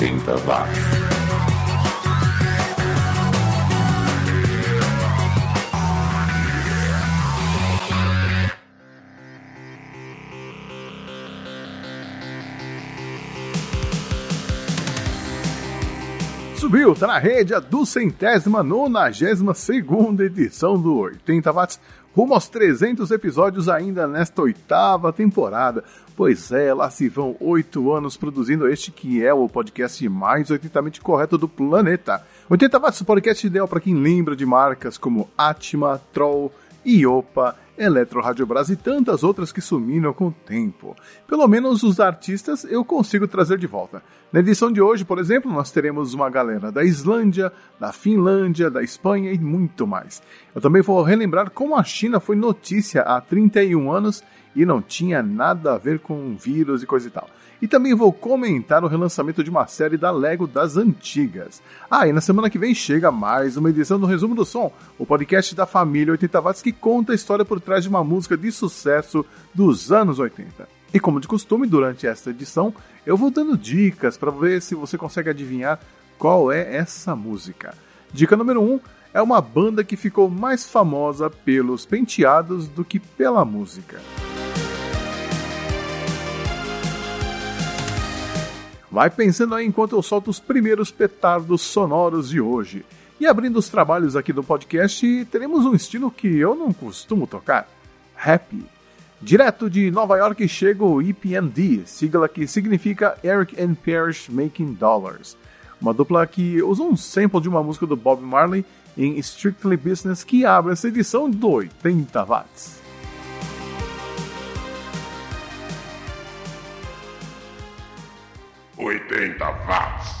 80 watts. Subiu, tá na rede a duzentésima, nonagésima segunda edição do 80 watts, rumo aos 300 episódios ainda nesta oitava temporada. Pois é, lá se vão oito anos produzindo este que é o podcast mais 80mente correto do planeta. 80 watts, podcast ideal para quem lembra de marcas como Atma, Troll, Iopa, Eletro Rádio Brás e tantas outras que sumiram com o tempo. Pelo menos os artistas eu consigo trazer de volta. Na edição de hoje, por exemplo, nós teremos uma galera da Islândia, da Finlândia, da Espanha e muito mais. Eu também vou relembrar como a China foi notícia há 31 anos e não tinha nada a ver com vírus e coisa e tal. E também vou comentar o relançamento de uma série da Lego das antigas. Ah, e na semana que vem chega mais uma edição do Resumo do Som, o podcast da família 80 Watts que conta a história por trás de uma música de sucesso dos anos 80. E como de costume, durante esta edição, eu vou dando dicas para ver se você consegue adivinhar qual é essa música. Dica número 1 um, é uma banda que ficou mais famosa pelos penteados do que pela música. Vai pensando aí enquanto eu solto os primeiros petardos sonoros de hoje. E abrindo os trabalhos aqui do podcast, teremos um estilo que eu não costumo tocar: rap. Direto de Nova York chega o EPMD, sigla que significa Eric and Parrish Making Dollars. Uma dupla que usa um sample de uma música do Bob Marley em Strictly Business que abre essa edição do 80 watts. 80 watts.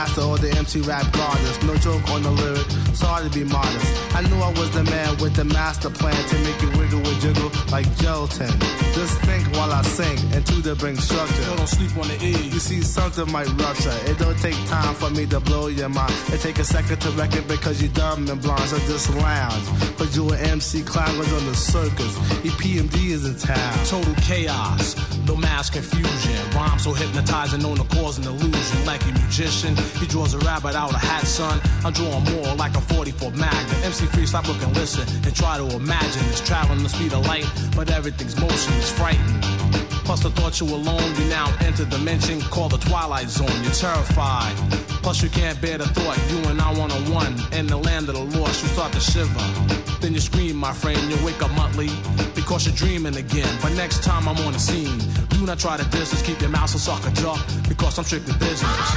Master or the MC rap goddess. No joke on the lyric, sorry to be modest. I knew I was the man with the master plan to make wiggle and jiggle like gelatin. Just think while I sing and to the bring structure. Don't sleep on the E. You see, something might rupture. It don't take time for me to blow your mind. It take a second to reckon because you dumb and blind. So just lounge. Cause you an MC clown was on the circus. EPMD is in town. Total chaos, no mass confusion. Rhyme so hypnotizing, known to cause an illusion. Like a magician, he draws a rabbit out of a hat, son. I'm drawing more like a 44 Magnum. MC free, stop looking, listen, and try to imagine. It's traveling the speed of light, but everything's motion is frightening. Plus the thought you alone, you now enter dimension called the twilight zone. You're terrified. Plus you can't bear the thought you and I one on one in the land of the lost. You start to shiver. Then you scream, my friend. You wake up monthly because you're dreaming again. But next time I'm on the scene, do not try to distance. Keep your mouth so sucker duck because I'm strictly business.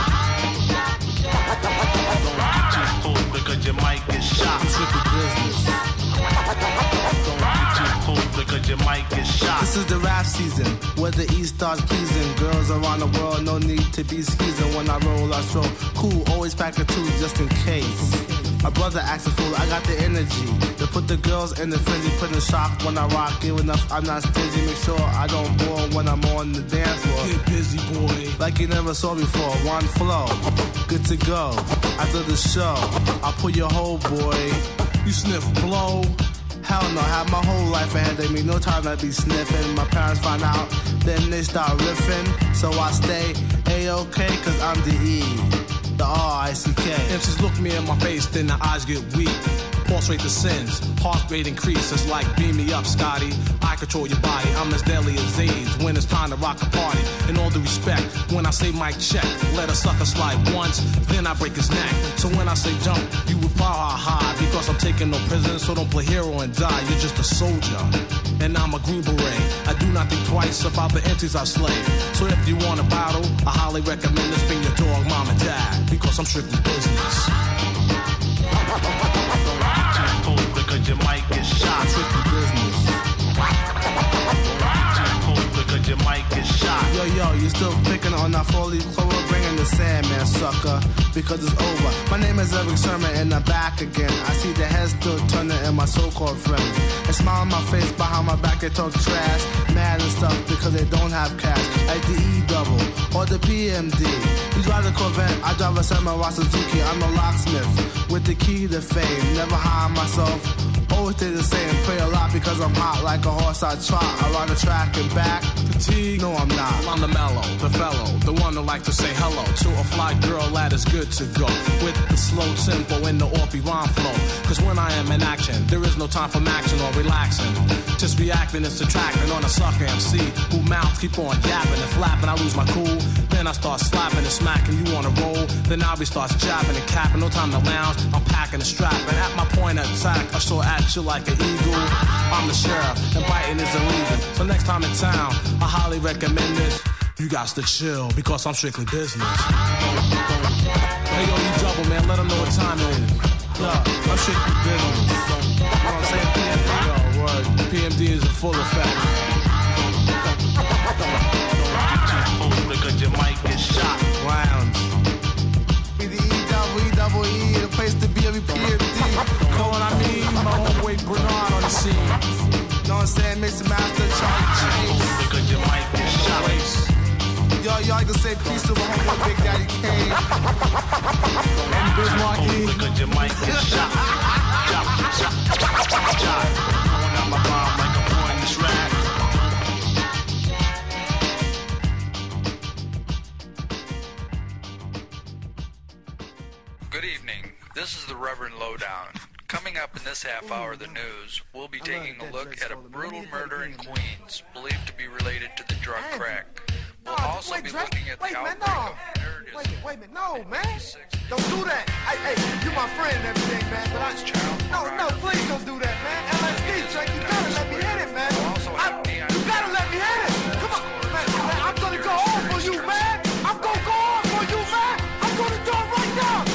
Don't get too full because you might get shot. I'm strictly business. Don't get too full because you might get shot. This is the rap season where the East starts pleasing. Girls around the world, no need to be skeezing. When I roll, I stroll. Cool, always pack a two just in case. My brother acts a fool, I got the energy to put the girls in the frenzy, put in shock when I rock. Give enough, I'm not stingy. Make sure I don't bore when I'm on the dance floor. Get busy, boy. Like you never saw before. One flow, good to go. After the show, I'll pull your whole boy. You sniff blow. Hell no, have my whole life ahead of me. No time to be sniffing. My parents find out, then they start riffing. So I stay A-OK, cause I'm the E, the R-I-C-K. MCs look me in my face, then their eyes get weak. Pulse rate descends, heart rate increases like beam me up, Scotty. I control your body, I'm as deadly as AIDS when it's time to rock a party. In all due respect, when I say my check, let a sucker slide once, then I break his neck. So when I say jump, you would power high because I'm taking no prisoners, so don't play hero and die. You're just a soldier, and I'm a green beret. I do not think twice about the entities I slay. So if you want a battle, I highly recommend this bring your dog, mom and dad, because I'm strictly business. Because you might get shot. Tricky business. Too full because you might get shot. Yo, yo, you still picking on that four leaf clover, bringing the Sandman, sucker, because it's over. My name is Eric Sermon, and I'm back again. I see the heads still turning, and my so-called friends. They smile on my face, behind my back they talk trash, mad and stuff because they don't have cash. Like the E double or the PMD. You drive the Corvette, I drive a Samurai Suzuki. I'm a locksmith with the key to fame. Never hire myself Always stay the same, pray a lot because I'm hot like a horse I trot. I run the track and back. Fatigue? No, I'm not. I'm the mellow, the fellow, the one that like to say hello to a fly girl that is good to go. With the slow tempo and the offbeat rhyme flow. Cause when I am in action, there is no time for maxing or relaxing. Just reacting and subtracting on a sucker MC who mouth keep on yapping and flapping. I lose my cool. Then I start slapping and smacking you on a roll. Then I'll be starts jabbing and capping. No time to lounge. I'm packing and. At my point of attack, I saw at you like an eagle. I'm the sheriff, and biting is illegal. So next time in town, I highly recommend this. You got to chill because I'm strictly business. Hey yo, you double man, let them know what time it is. Yeah, I'm strictly business. You know what I'm saying? Word. PMD is in full effect. Because you might get shot. Rounds. Be the E double E double E, the place to be every PMD. What I mean? My homeboy Bernard on the scene. Know what I'm saying? Mr. Master Charlie Chase. Because you might get shot. Y'all, y'all can say peace to my homeboy Big Daddy Kane. And Bismarcky. Because you might get shot. Shot, shot, shot, shot. Going out my bomb like I'm pouring. Good evening. This is the Reverend Lowdown. Coming up in this half hour of the news, we'll be taking a look at a brutal murder in Queens, believed to be related to the drug crack. We'll also wait, be Drake, looking at the wait, man, no. Wait, wait a minute, no, man. Don't do that. Hey, hey, you're my friend and everything, man, but I... No, no, please don't do that, man. LSD, Drake, you gotta let me hit it, man. I, you gotta let me hit it. Come on, man, man, I'm gonna go on for you, man. I'm gonna go on for you, man. I'm gonna do it right now.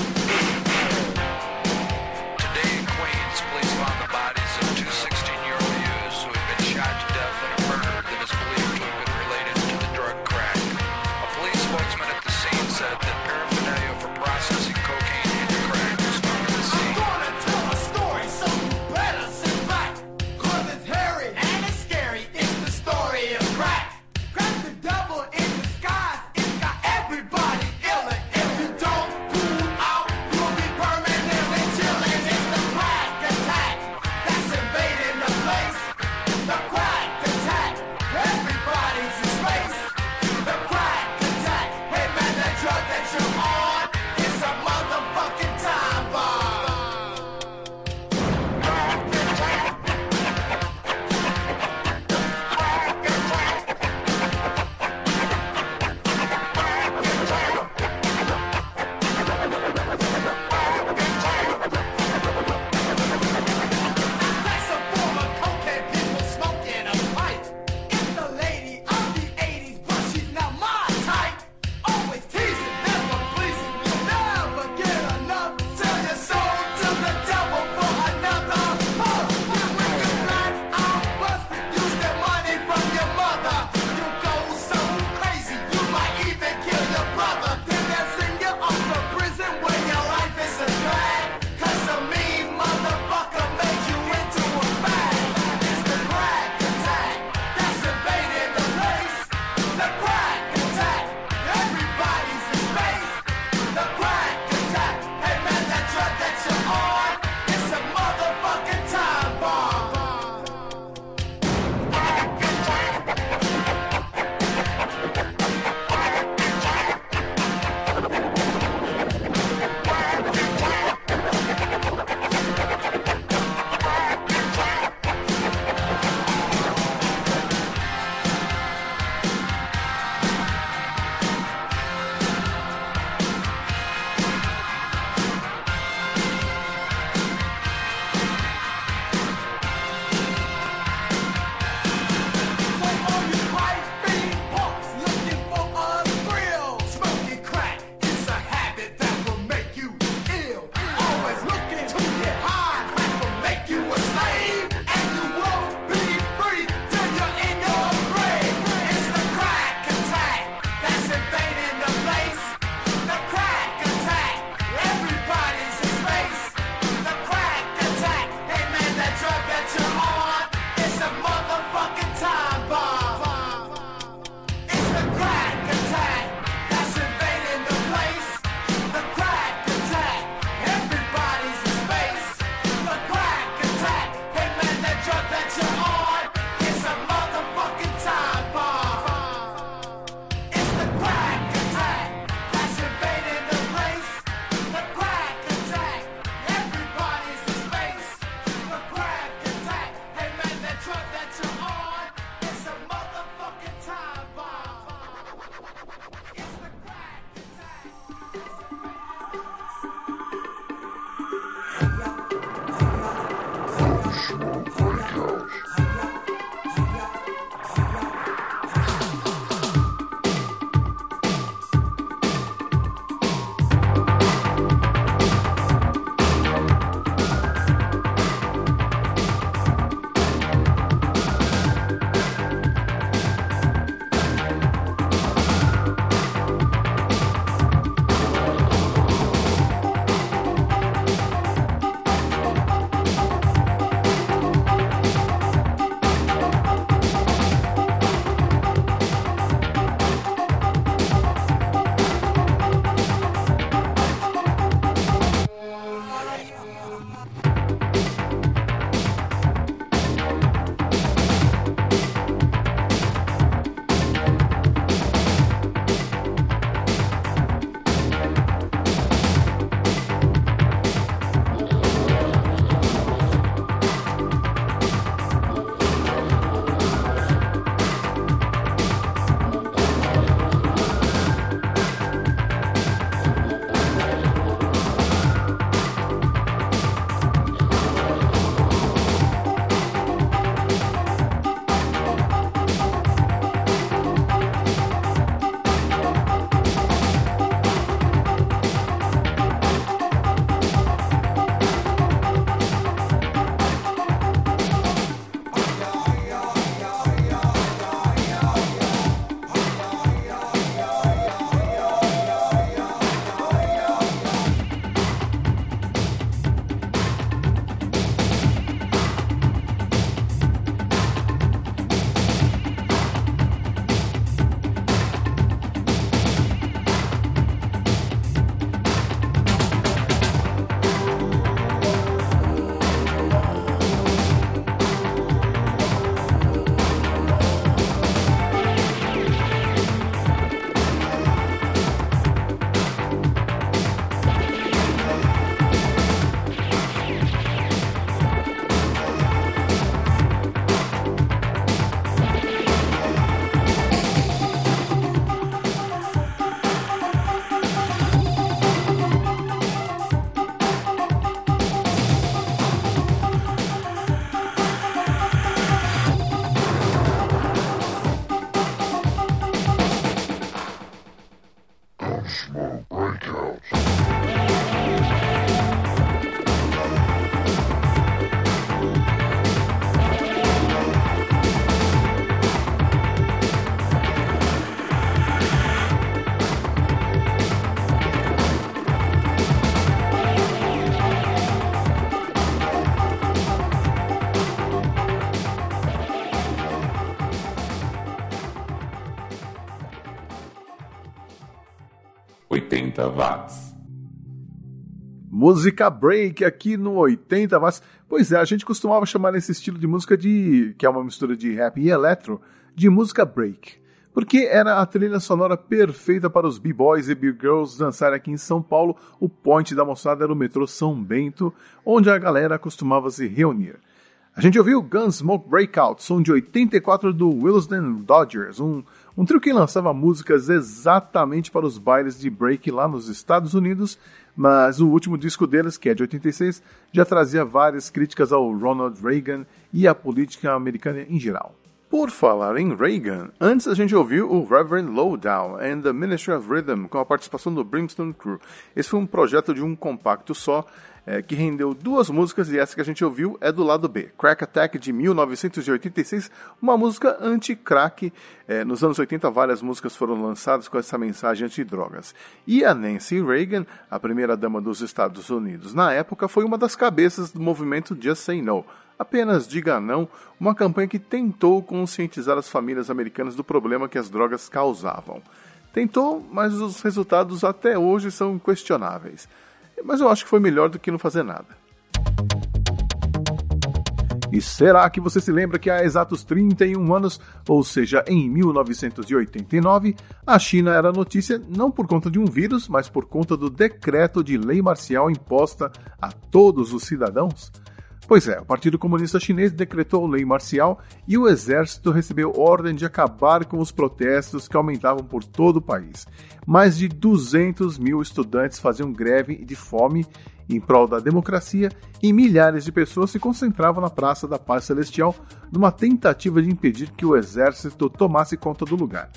Música break aqui no 80 watts. Pois é, a gente costumava chamar esse estilo de música de que é uma mistura de rap e eletro, de música break, porque era a trilha sonora perfeita para os b-boys e b-girls dançarem aqui em São Paulo. O point da moçada era o metrô São Bento, onde a galera costumava se reunir. A gente ouviu Gunsmoke Breakout, som de 84 do Willesden Dodgers, um um trio que lançava músicas exatamente para os bailes de break lá nos Estados Unidos, mas o último disco deles, que é de 86, já trazia várias críticas ao Ronald Reagan e à política americana em geral. Por falar em Reagan, antes a gente ouviu o Reverend Lowdown and the Ministry of Rhythm com a participação do Brimstone Crew. Esse foi um projeto de um compacto só é, que rendeu duas músicas e essa que a gente ouviu é do lado B, Crack Attack de 1986, uma música anti-crack. É, nos anos 80 várias músicas foram lançadas com essa mensagem anti-drogas. E a Nancy Reagan, a primeira dama dos Estados Unidos na época, foi uma das cabeças do movimento Just Say No. Apenas diga não, uma campanha que tentou conscientizar as famílias americanas do problema que as drogas causavam. Tentou, mas os resultados até hoje são questionáveis mas eu acho que foi melhor do que não fazer nada. E será que você se lembra que há exatos 31 anos, ou seja, em 1989, a China era notícia não por conta de um vírus, mas por conta do decreto de lei marcial imposta a todos os cidadãos? Pois é, o Partido Comunista Chinês decretou lei marcial e o exército recebeu ordem de acabar com os protestos que aumentavam por todo o país. Mais de 200 mil estudantes faziam greve de fome em prol da democracia e milhares de pessoas se concentravam na Praça da Paz Celestial numa tentativa de impedir que o exército tomasse conta do lugar.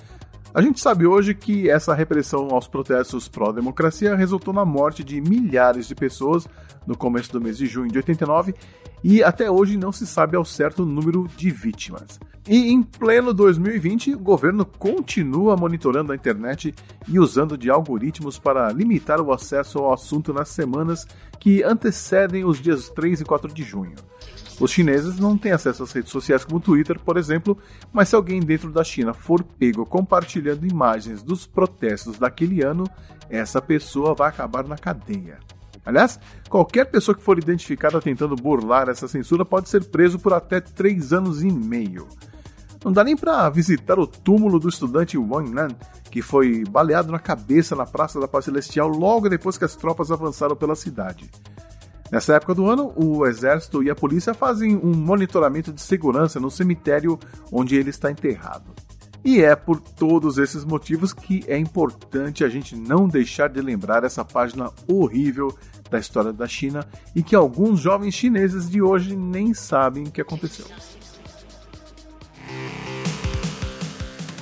A gente sabe hoje que essa repressão aos protestos pró-democracia resultou na morte de milhares de pessoas no começo do mês de junho de 89 e até hoje não se sabe ao certo o número de vítimas. E em pleno 2020, o governo continua monitorando a internet e usando de algoritmos para limitar o acesso ao assunto nas semanas que antecedem os dias 3 e 4 de junho. Os chineses não têm acesso às redes sociais como o Twitter, por exemplo, mas se alguém dentro da China for pego compartilhando imagens dos protestos daquele ano, essa pessoa vai acabar na cadeia. Aliás, qualquer pessoa que for identificada tentando burlar essa censura pode ser preso por até 3 anos e meio. Não dá nem para visitar o túmulo do estudante Wang Nan, que foi baleado na cabeça na Praça da Paz Celestial logo depois que as tropas avançaram pela cidade. Nessa época do ano, o exército e a polícia fazem um monitoramento de segurança no cemitério onde ele está enterrado. E é por todos esses motivos que é importante a gente não deixar de lembrar essa página horrível da história da China e que alguns jovens chineses de hoje nem sabem o que aconteceu.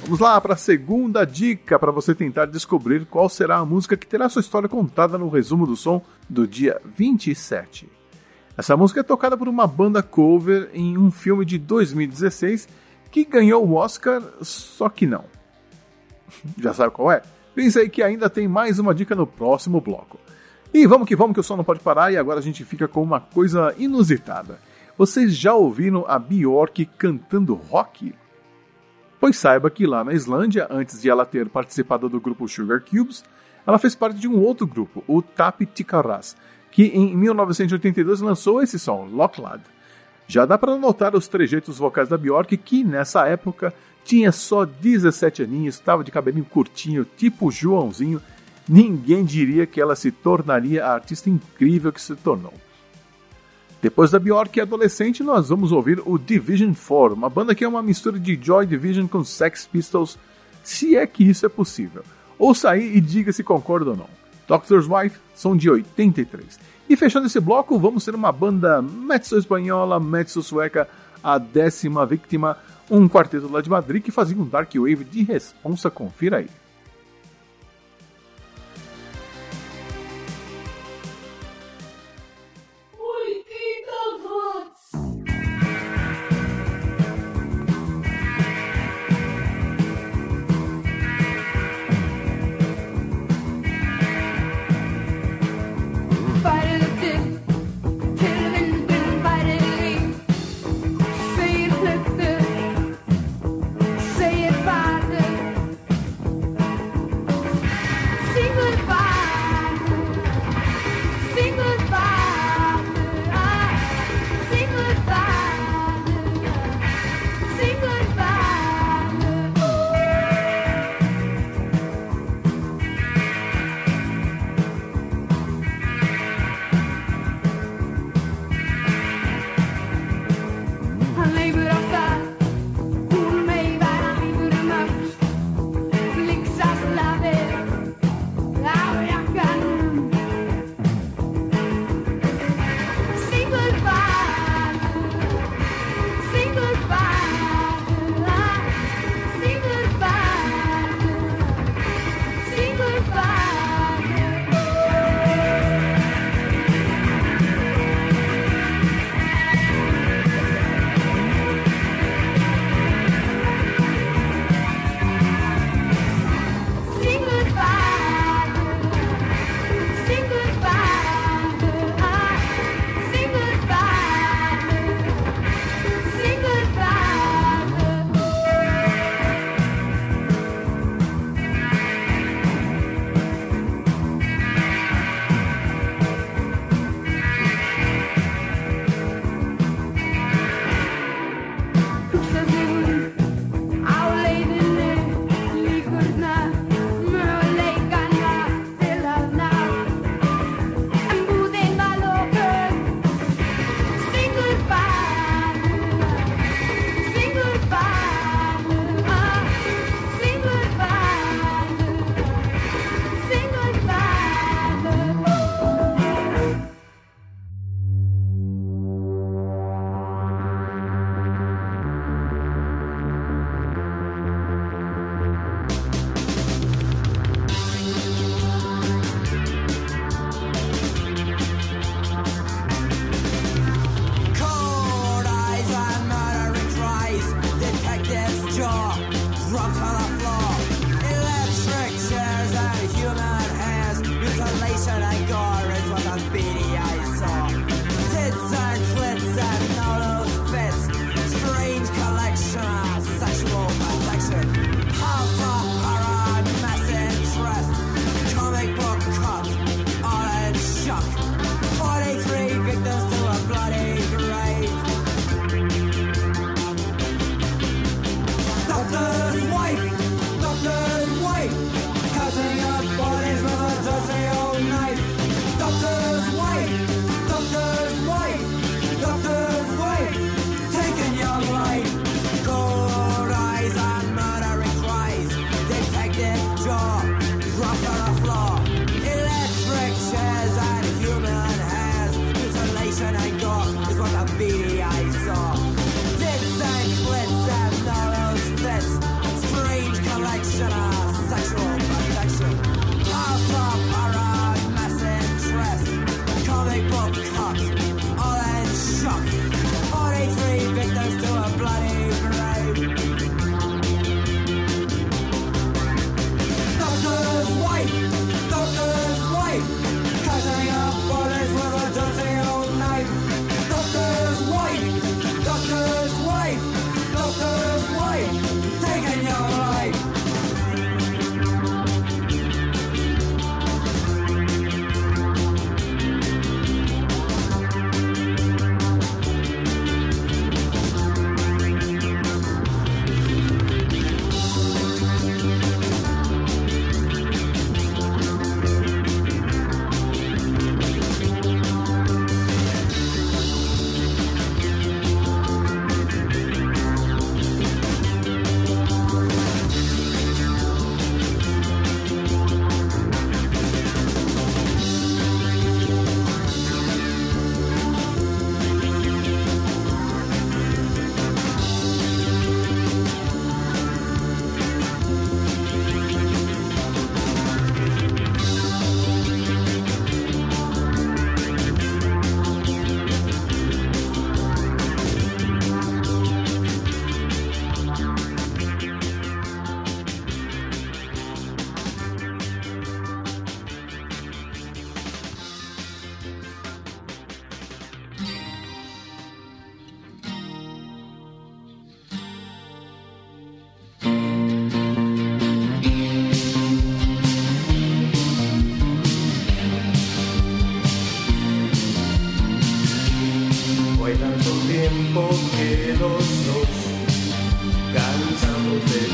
Vamos lá para a segunda dica para você tentar descobrir qual será a música que terá sua história contada no resumo do som do dia 27. Essa música é tocada por uma banda cover em um filme de 2016 que ganhou o Oscar, só que não. Já sabe qual é? Pensa aí que ainda tem mais uma dica no próximo bloco. E vamos que vamos que o som não pode parar e agora a gente fica com uma coisa inusitada. Vocês já ouviram a Bjork cantando rock? Pois saiba que lá na Islândia, antes de ela ter participado do grupo Sugar Cubes, ela fez parte de um outro grupo, o Tapi Tikaras, que em 1982 lançou esse som, Locklad. Já dá para notar os trejeitos vocais da Bjork, que nessa época tinha só 17 aninhos, estava de cabelinho curtinho, tipo Joãozinho. Ninguém diria que ela se tornaria a artista incrível que se tornou. Depois da Bjork adolescente, nós vamos ouvir o Division 4, uma banda que é uma mistura de Joy Division com Sex Pistols, se é que isso é possível. Ouça aí e diga se concorda ou não. Doctor's Wife são de 83. E fechando esse bloco, vamos ter uma banda mezzo-espanhola, mezzo-sueca, a décima vítima, um quarteto lá de Madrid que fazia um dark wave de responsa, confira aí. Tuesday.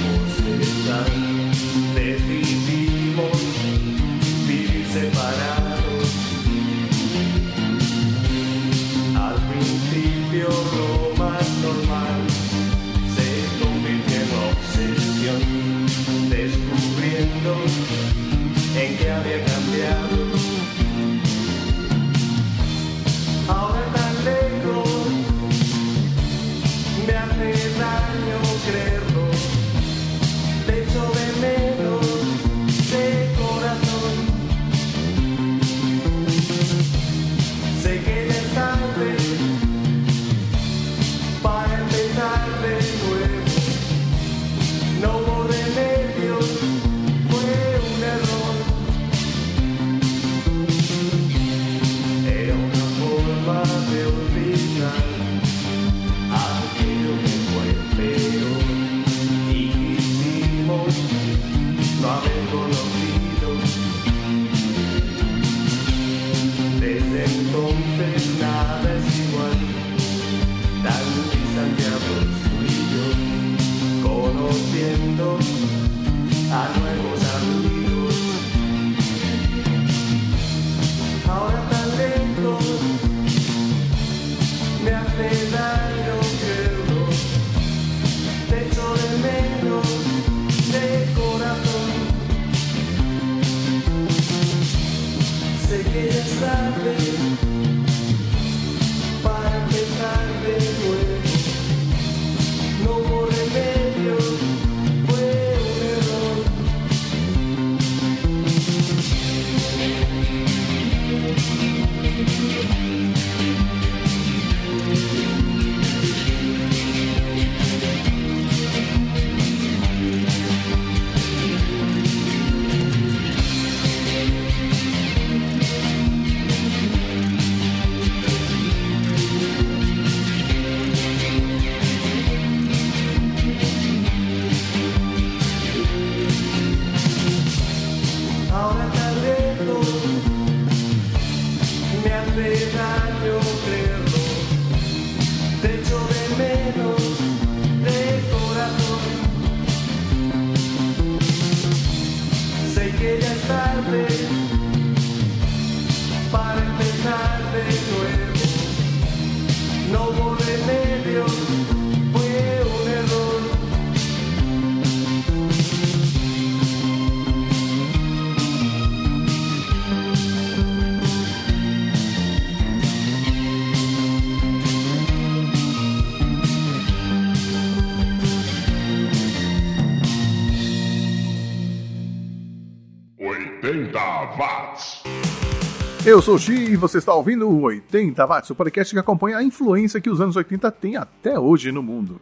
Eu sou o Xi e você está ouvindo o 80 Watts, o podcast que acompanha a influência que os anos 80 têm até hoje no mundo.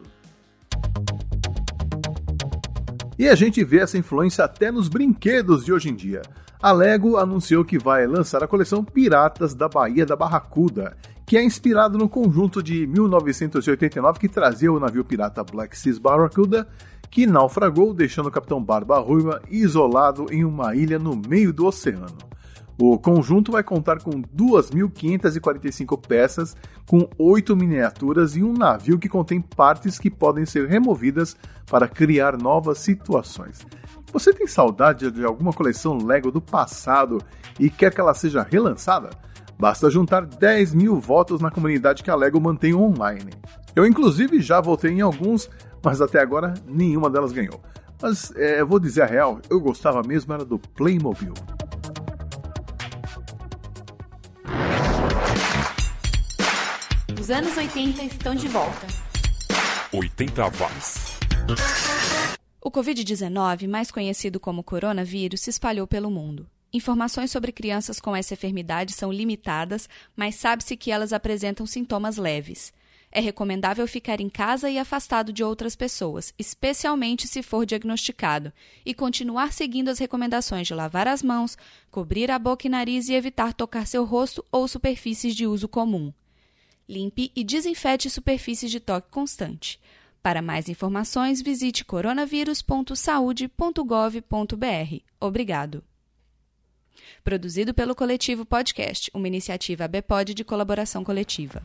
E a gente vê essa influência até nos brinquedos de hoje em dia. A Lego anunciou que vai lançar a coleção Piratas da Baía da Barracuda, que é inspirado no conjunto de 1989 que trazia o navio pirata Black Seas Barracuda, que naufragou, deixando o capitão Barba Ruiva isolado em uma ilha no meio do oceano. O conjunto vai contar com 2.545 peças, com 8 miniaturas e um navio que contém partes que podem ser removidas para criar novas situações. Você tem saudade de alguma coleção Lego do passado e quer que ela seja relançada? Basta juntar 10 mil votos na comunidade que a Lego mantém online. Eu, inclusive, já votei em alguns, mas até agora nenhuma delas ganhou. Mas é, vou dizer a real, eu gostava mesmo era do Playmobil. Os anos 80 estão de volta. 80 watts. O Covid-19, mais conhecido como coronavírus, se espalhou pelo mundo. Informações sobre crianças com essa enfermidade são limitadas, mas sabe-se que elas apresentam sintomas leves. É recomendável ficar em casa e afastado de outras pessoas, especialmente se for diagnosticado, e continuar seguindo as recomendações de lavar as mãos, cobrir a boca e nariz e evitar tocar seu rosto ou superfícies de uso comum. Limpe e desinfete superfícies de toque constante. Para mais informações, visite coronavírus.saude.gov.br. Obrigado. Produzido pelo Coletivo Podcast, uma iniciativa ABPOD de colaboração coletiva.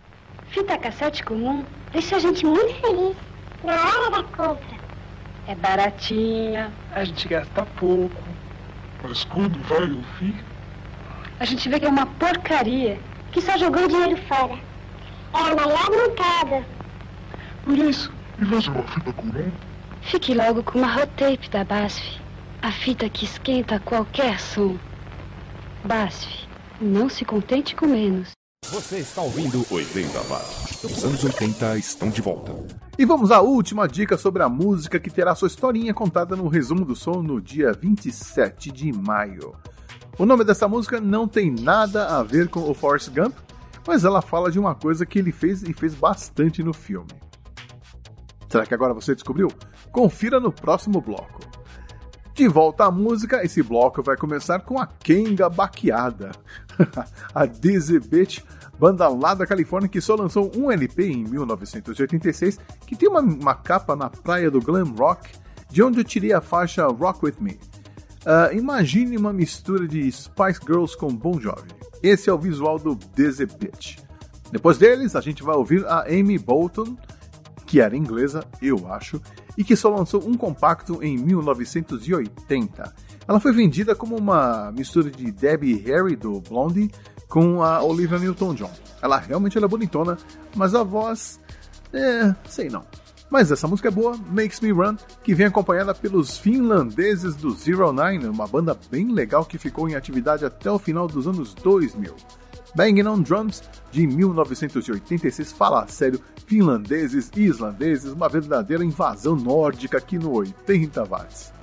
Fita cassete comum deixa a gente muito feliz na hora da compra. É baratinha, a gente gasta pouco. Mas quando vai ouvir? A gente vê que é uma porcaria, que só jogou dinheiro fora. É a maior montada. Por isso, de uma fita comum, Fique logo com uma rotape da BASF. A fita que esquenta qualquer som. BASF, não se contente com menos. você está ouvindo 80 watts. Os anos 80 estão de volta. E vamos à última dica sobre a música que terá sua historinha contada no resumo do som no dia 27 de maio. O nome dessa música não tem nada a ver com o Forrest Gump, mas ela fala de uma coisa que ele fez e fez bastante no filme. Será que agora você descobriu? Confira no próximo bloco. De volta à música, esse bloco vai começar com a Kenga Baqueada. a Dizzy Bitch, banda lá da Califórnia que só lançou um LP em 1986, que tem uma, uma capa na praia do glam rock, de onde eu tirei a faixa Rock With Me. Uh, imagine uma mistura de Spice Girls com Bon Jovi. Esse é o visual do Dizzy Bitch. Depois deles, a gente vai ouvir a Amy Bolton, que era inglesa, eu acho, e que só lançou um compacto em 1980. Ela foi vendida como uma mistura de Debbie Harry do Blondie com a Olivia Newton-John. Ela realmente era bonitona, mas a voz, é, sei não. Mas essa música é boa, Makes Me Run, que vem acompanhada pelos finlandeses do Zero Nine, uma banda bem legal que ficou em atividade até o final dos anos 2000. Banging on Drums, de 1986, fala sério, finlandeses e islandeses, uma verdadeira invasão nórdica aqui no 80 watts.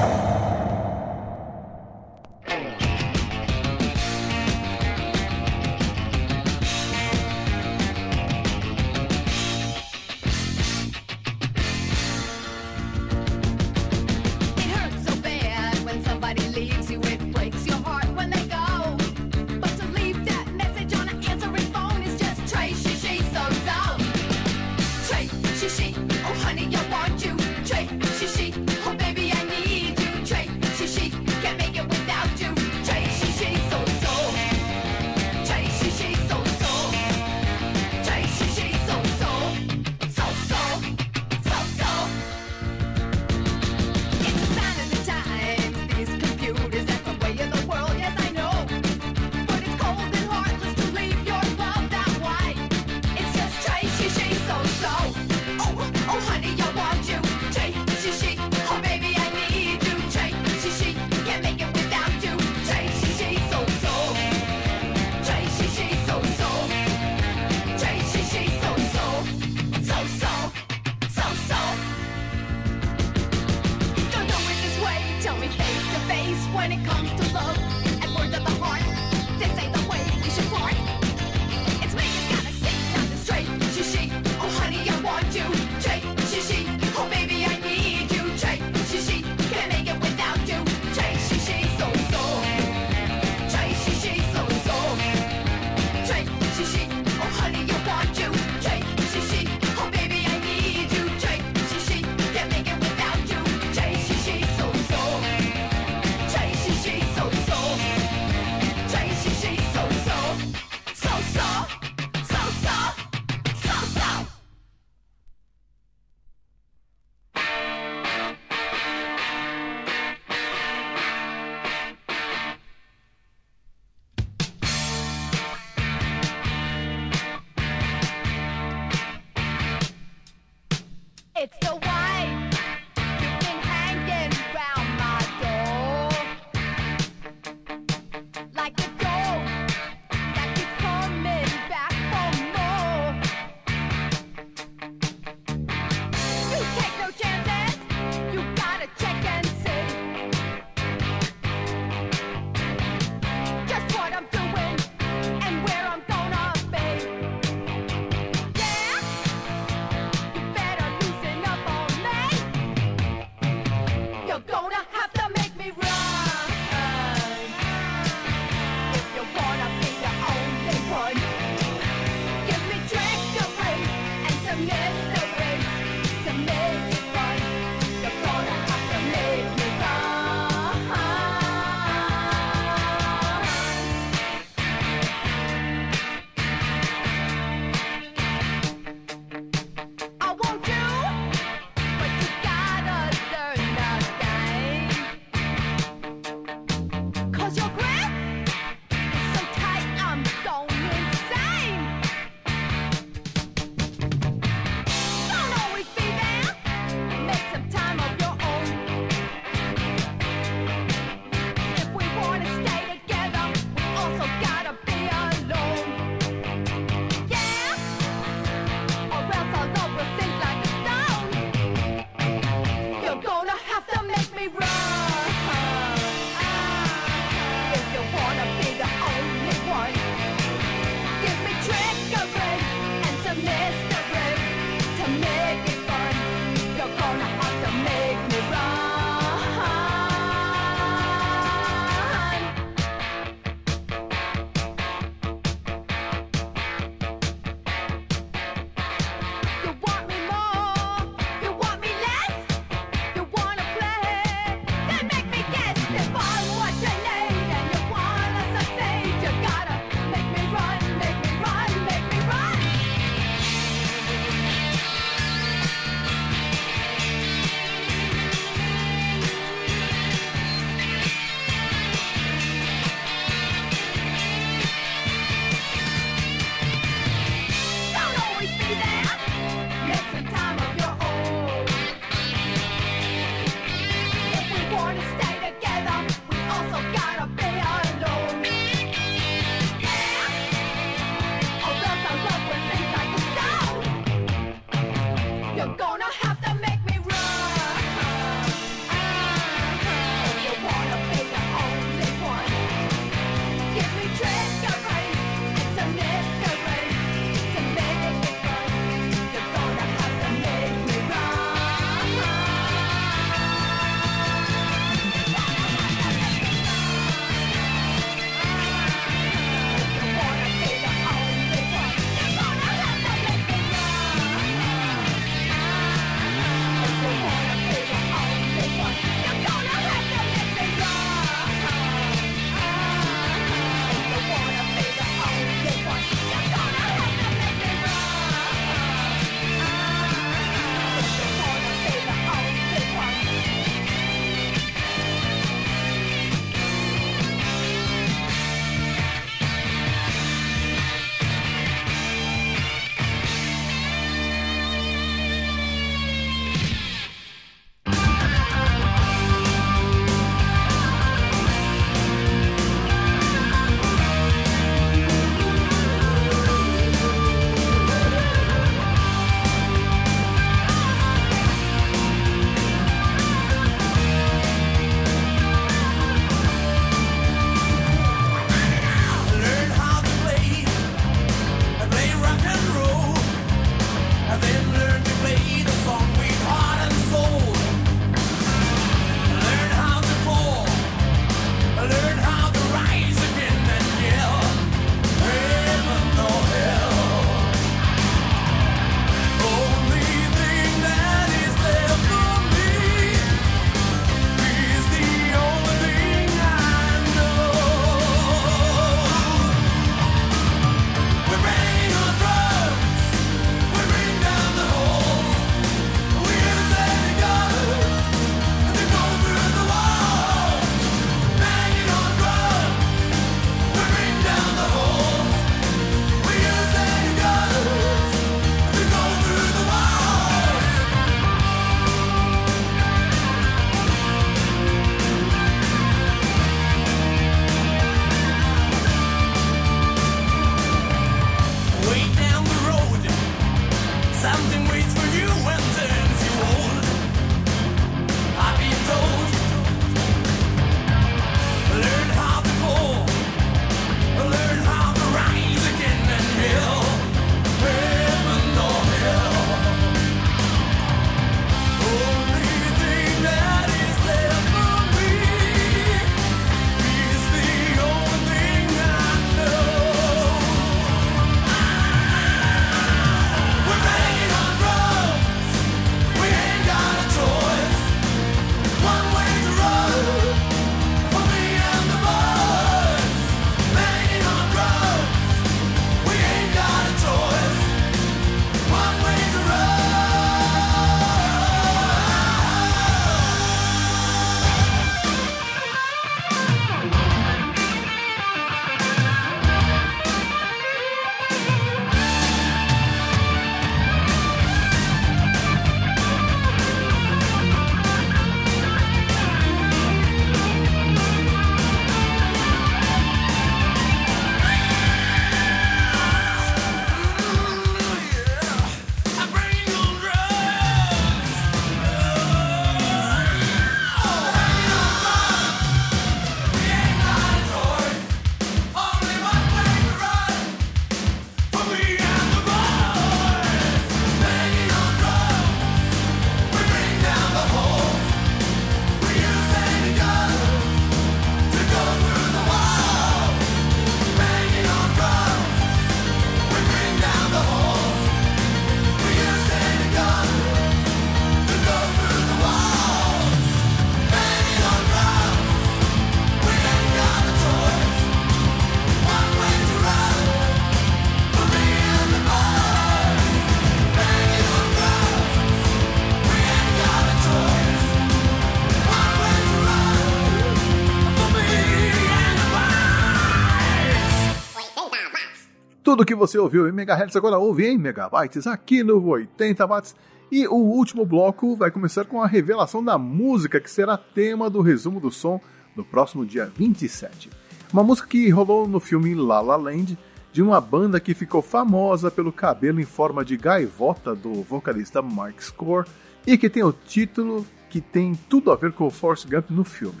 Tudo que você ouviu em megahertz agora ouve em megabytes aqui no 80 watts. E o último bloco vai começar com a revelação da música que será tema do resumo do som no próximo dia 27. Uma música que rolou no filme La La Land de uma banda que ficou famosa pelo cabelo em forma de gaivota do vocalista Mike Score e que tem o título que tem tudo a ver com o Forrest Gump no filme.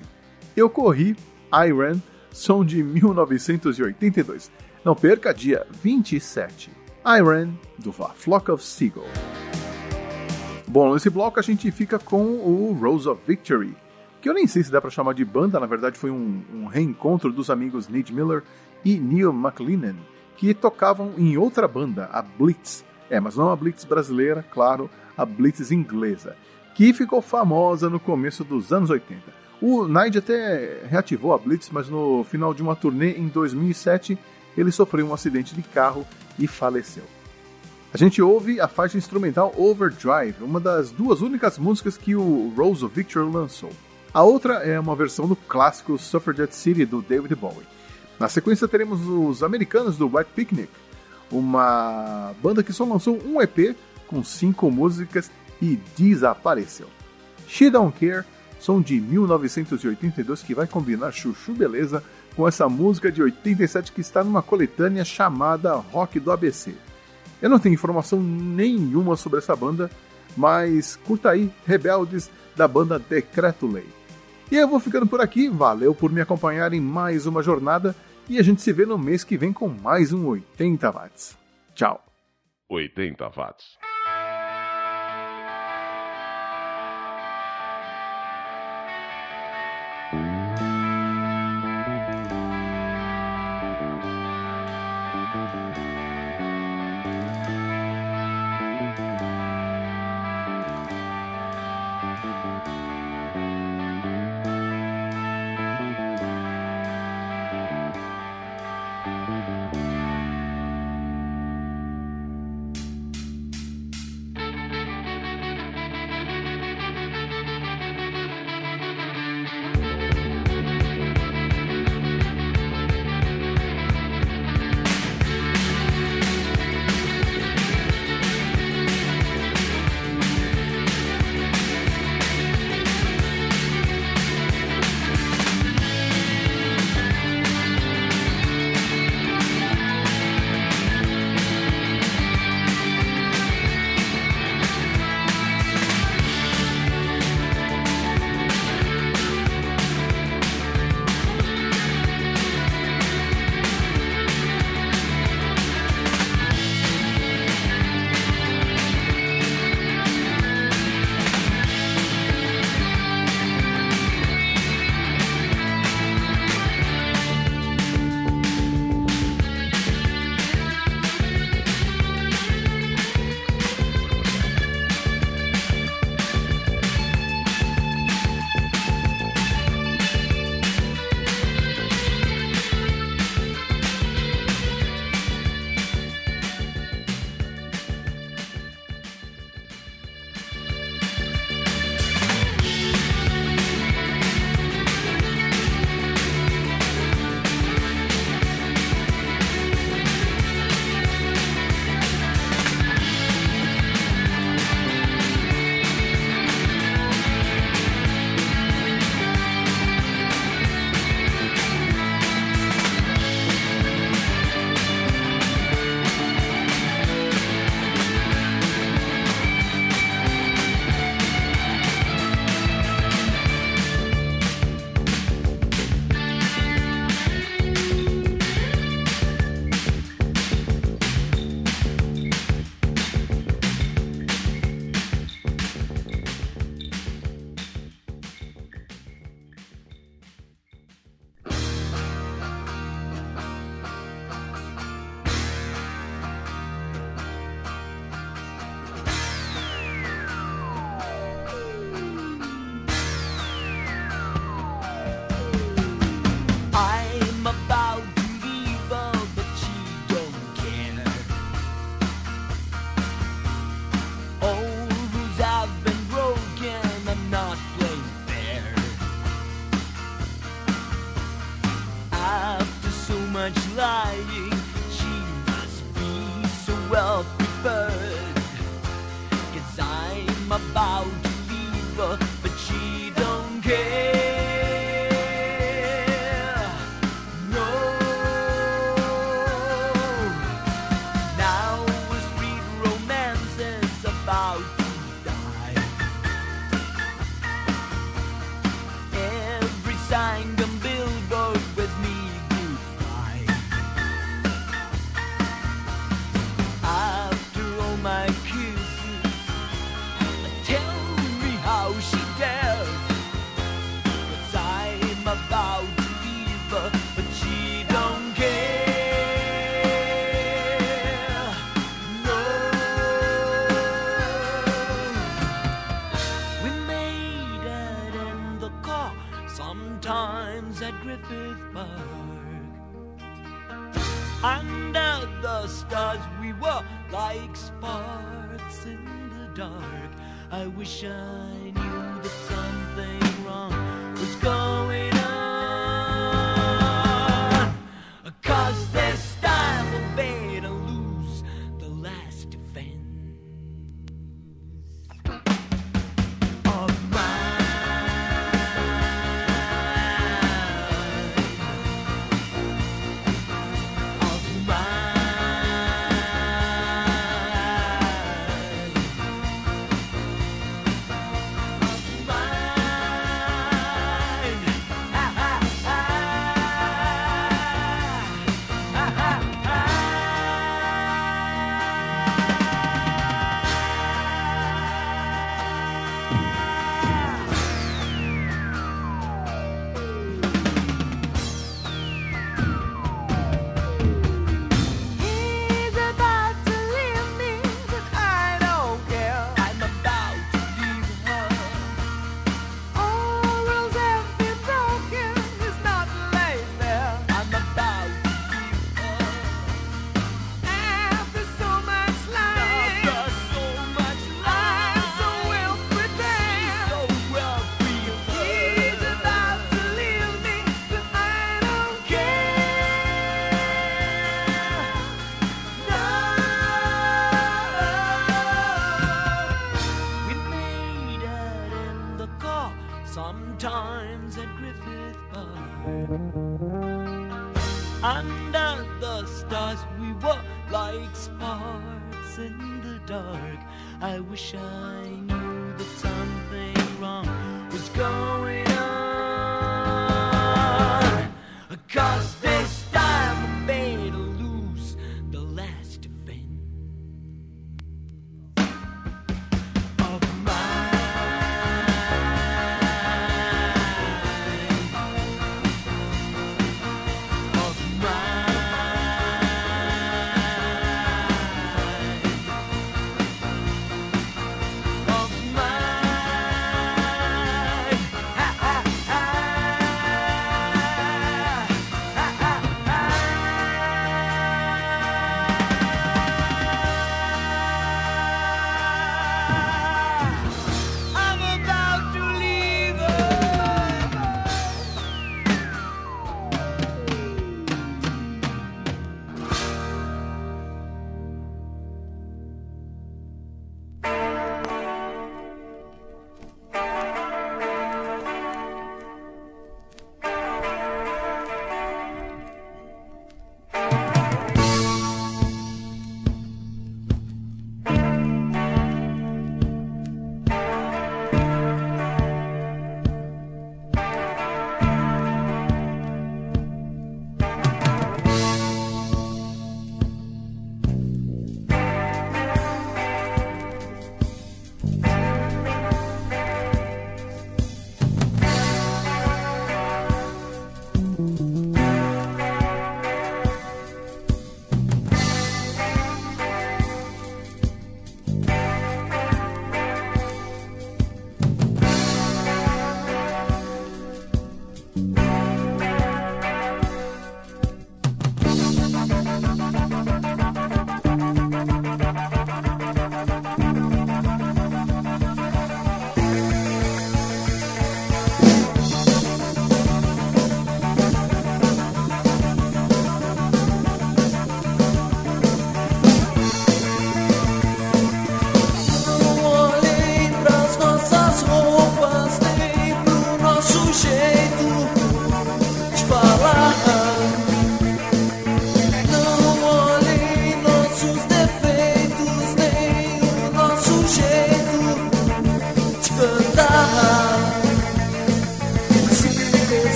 Eu corri, Iron, som de 1982. Não perca dia 27. Iron, do Flock of Seagull. Bom, nesse bloco a gente fica com o Rose of Victory, que eu nem sei se dá para chamar de banda, na verdade foi um, um reencontro dos amigos Nate Miller e Neil McLennan, que tocavam em outra banda, a Blitz. É, mas não a Blitz brasileira, claro, a Blitz inglesa, que ficou famosa no começo dos anos 80. O Nige até reativou a Blitz, mas no final de uma turnê em 2007 ele sofreu um acidente de carro e faleceu. A gente ouve a faixa instrumental Overdrive, uma das duas únicas músicas que o Rose Victor lançou. A outra é uma versão do clássico Suffragette City do David Bowie. Na sequência teremos os americanos do White Picnic, uma banda que só lançou um EP com cinco músicas e desapareceu. She Don't Care, som de 1982 que vai combinar chuchu beleza com essa música de 87 que está numa coletânea chamada Rock do ABC. Eu não tenho informação nenhuma sobre essa banda, mas curta aí Rebeldes da banda Decreto Lei. E eu vou ficando por aqui, valeu por me acompanhar em mais uma jornada e a gente se vê no mês que vem com mais um 80 watts. Tchau. 80 watts.